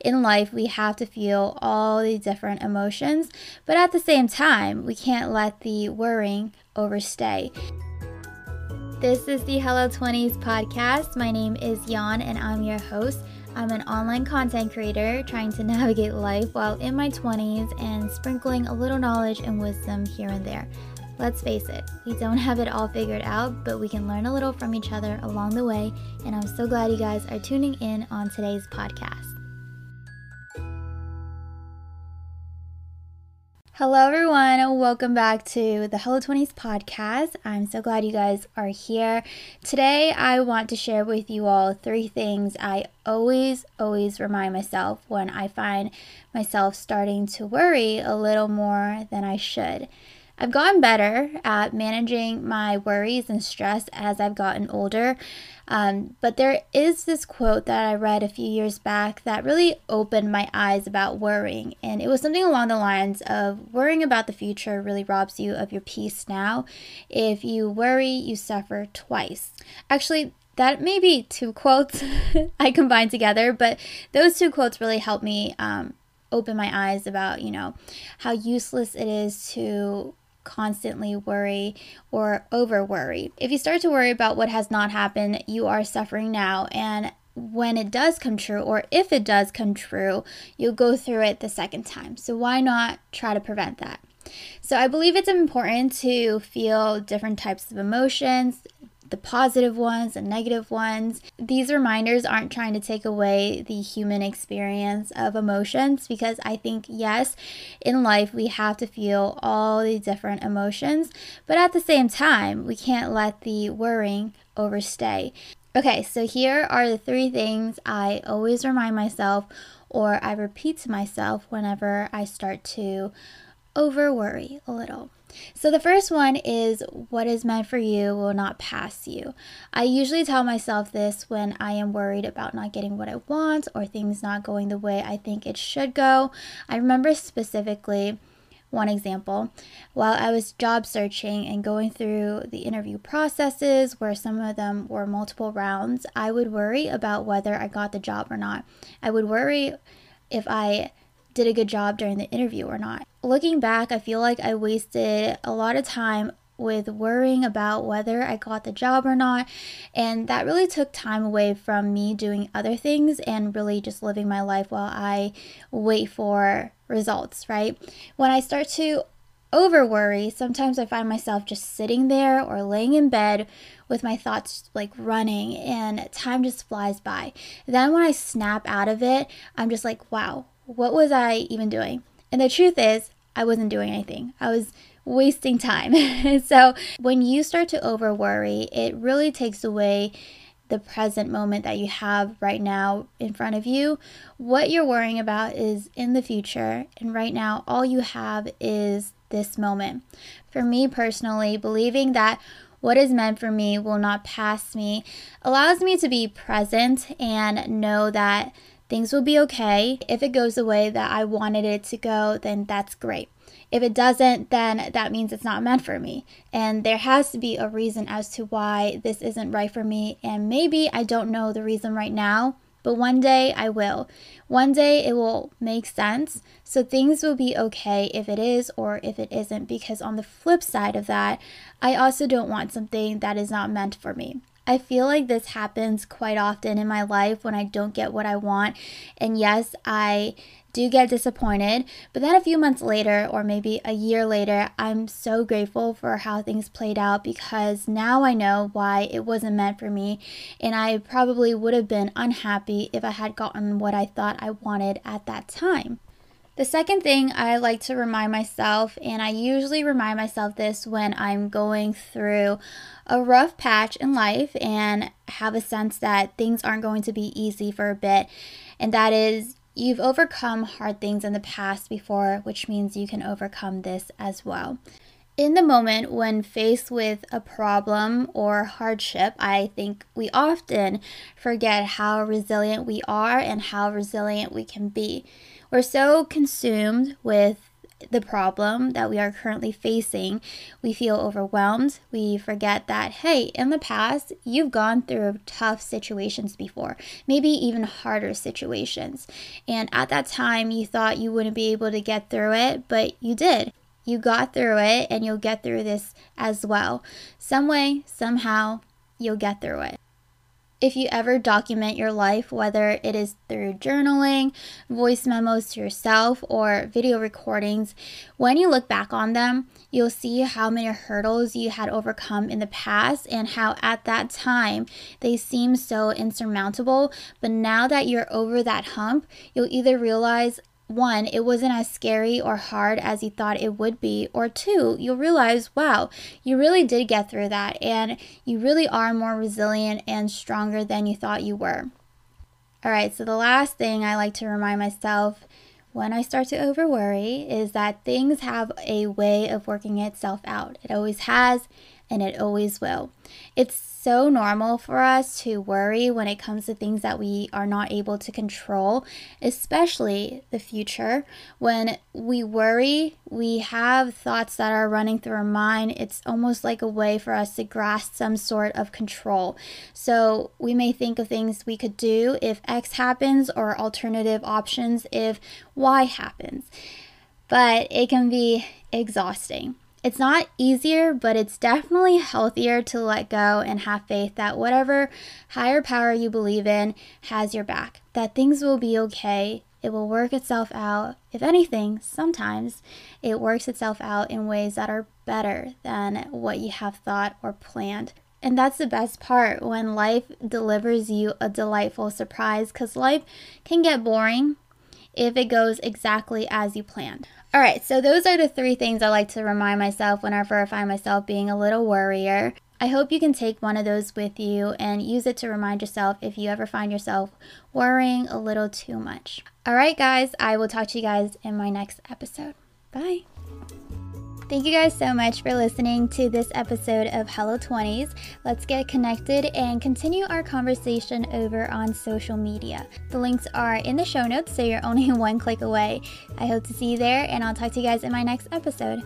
in life we have to feel all the different emotions, but at the same time, we can't let the worrying overstay. This is the Hello 20s podcast. My name is Yuan and I'm your host. I'm an online content creator trying to navigate life while in my 20s and sprinkling a little knowledge and wisdom here and there. Let's face it, we don't have it all figured out, but we can learn a little from each other along the way, and I'm so glad you guys are tuning in on today's podcast. Hello, everyone. Welcome back to the Hello 20s podcast. I'm so glad you guys are here. Today, I want to share with you all three things I always, always remind myself when I find myself starting to worry a little more than I should. I've gotten better at managing my worries and stress as I've gotten older. Um, but there is this quote that I read a few years back that really opened my eyes about worrying. And it was something along the lines of worrying about the future really robs you of your peace now. If you worry, you suffer twice. Actually, that may be two quotes I combined together, but those two quotes really helped me um, open my eyes about, you know, how useless it is to constantly worry or over worry. If you start to worry about what has not happened, you are suffering now. And when it does come true, or if it does come true, you'll go through it the second time. So, why not try to prevent that? So, I believe it's important to feel different types of emotions, the positive ones and negative ones. These reminders aren't trying to take away the human experience of emotions because I think, yes, in life we have to feel all the different emotions, but at the same time, we can't let the worrying overstay. Okay, so here are the three things I always remind myself or I repeat to myself whenever I start to over worry a little. So, the first one is what is meant for you will not pass you. I usually tell myself this when I am worried about not getting what I want or things not going the way I think it should go. I remember specifically one example while I was job searching and going through the interview processes, where some of them were multiple rounds, I would worry about whether I got the job or not. I would worry if I did a good job during the interview or not. Looking back, I feel like I wasted a lot of time with worrying about whether I got the job or not. And that really took time away from me doing other things and really just living my life while I wait for results, right? When I start to over worry, sometimes I find myself just sitting there or laying in bed with my thoughts like running and time just flies by. Then when I snap out of it, I'm just like, wow, what was I even doing? And the truth is, I wasn't doing anything. I was wasting time. so when you start to over worry, it really takes away the present moment that you have right now in front of you. What you're worrying about is in the future, and right now, all you have is this moment. For me personally, believing that what is meant for me will not pass me allows me to be present and know that things will be okay. If it goes the way that I wanted it to go, then that's great. If it doesn't, then that means it's not meant for me. And there has to be a reason as to why this isn't right for me. And maybe I don't know the reason right now, but one day I will. One day it will make sense. So things will be okay if it is or if it isn't. Because on the flip side of that, I also don't want something that is not meant for me. I feel like this happens quite often in my life when I don't get what I want. And yes, I do get disappointed, but then a few months later, or maybe a year later, I'm so grateful for how things played out because now I know why it wasn't meant for me, and I probably would have been unhappy if I had gotten what I thought I wanted at that time. The second thing I like to remind myself, and I usually remind myself this when I'm going through a rough patch in life and have a sense that things aren't going to be easy for a bit, and that is you've overcome hard things in the past before, which means you can overcome this as well. In the moment when faced with a problem or hardship, I think we often forget how resilient we are and how resilient we can be. We're so consumed with the problem that we are currently facing, we feel overwhelmed. We forget that, hey, in the past, you've gone through tough situations before, maybe even harder situations. And at that time, you thought you wouldn't be able to get through it, but you did. You got through it, and you'll get through this as well. Some way, somehow, you'll get through it if you ever document your life, whether it is through journaling, voice memos to yourself, or video recordings, when you look back on them, you'll see how many hurdles you had overcome in the past and how at that time they seemed so insurmountable. But now that you're over that hump, you'll either realize one, it wasn't as scary or hard as you thought it would be, or two, you'll realize, wow, you really did get through that and you really are more resilient and stronger than you thought you were. All right, so the last thing I like to remind myself when I start to over worry is that things have a way of working itself out. It always has and it always will. It's so normal for us to worry when it comes to things that we are not able to control, especially the future. When we worry, we have thoughts that are running through our mind. It's almost like a way for us to grasp some sort of control. So we may think of things we could do if X happens or alternative options if Y happens. But it can be exhausting. It's not easier, but it's definitely healthier to let go and have faith that whatever higher power you believe in has your back, that things will be okay. It will work itself out. If anything, sometimes it works itself out in ways that are better than what you have thought or planned. And that's the best part when life delivers you a delightful surprise because life can get boring if it goes exactly as you planned. All right, so those are the three things I like to remind myself whenever I find myself being a little worrier. I hope you can take one of those with you and use it to remind yourself if you ever find yourself worrying a little too much. All right, guys, I will talk to you guys in my next episode. Bye. Thank you guys so much for listening to this episode of Hello 20s. Let's get connected and continue our conversation over on social media. The links are in the show notes, so you're only one click away. I hope to see you there, and I'll talk to you guys in my next episode.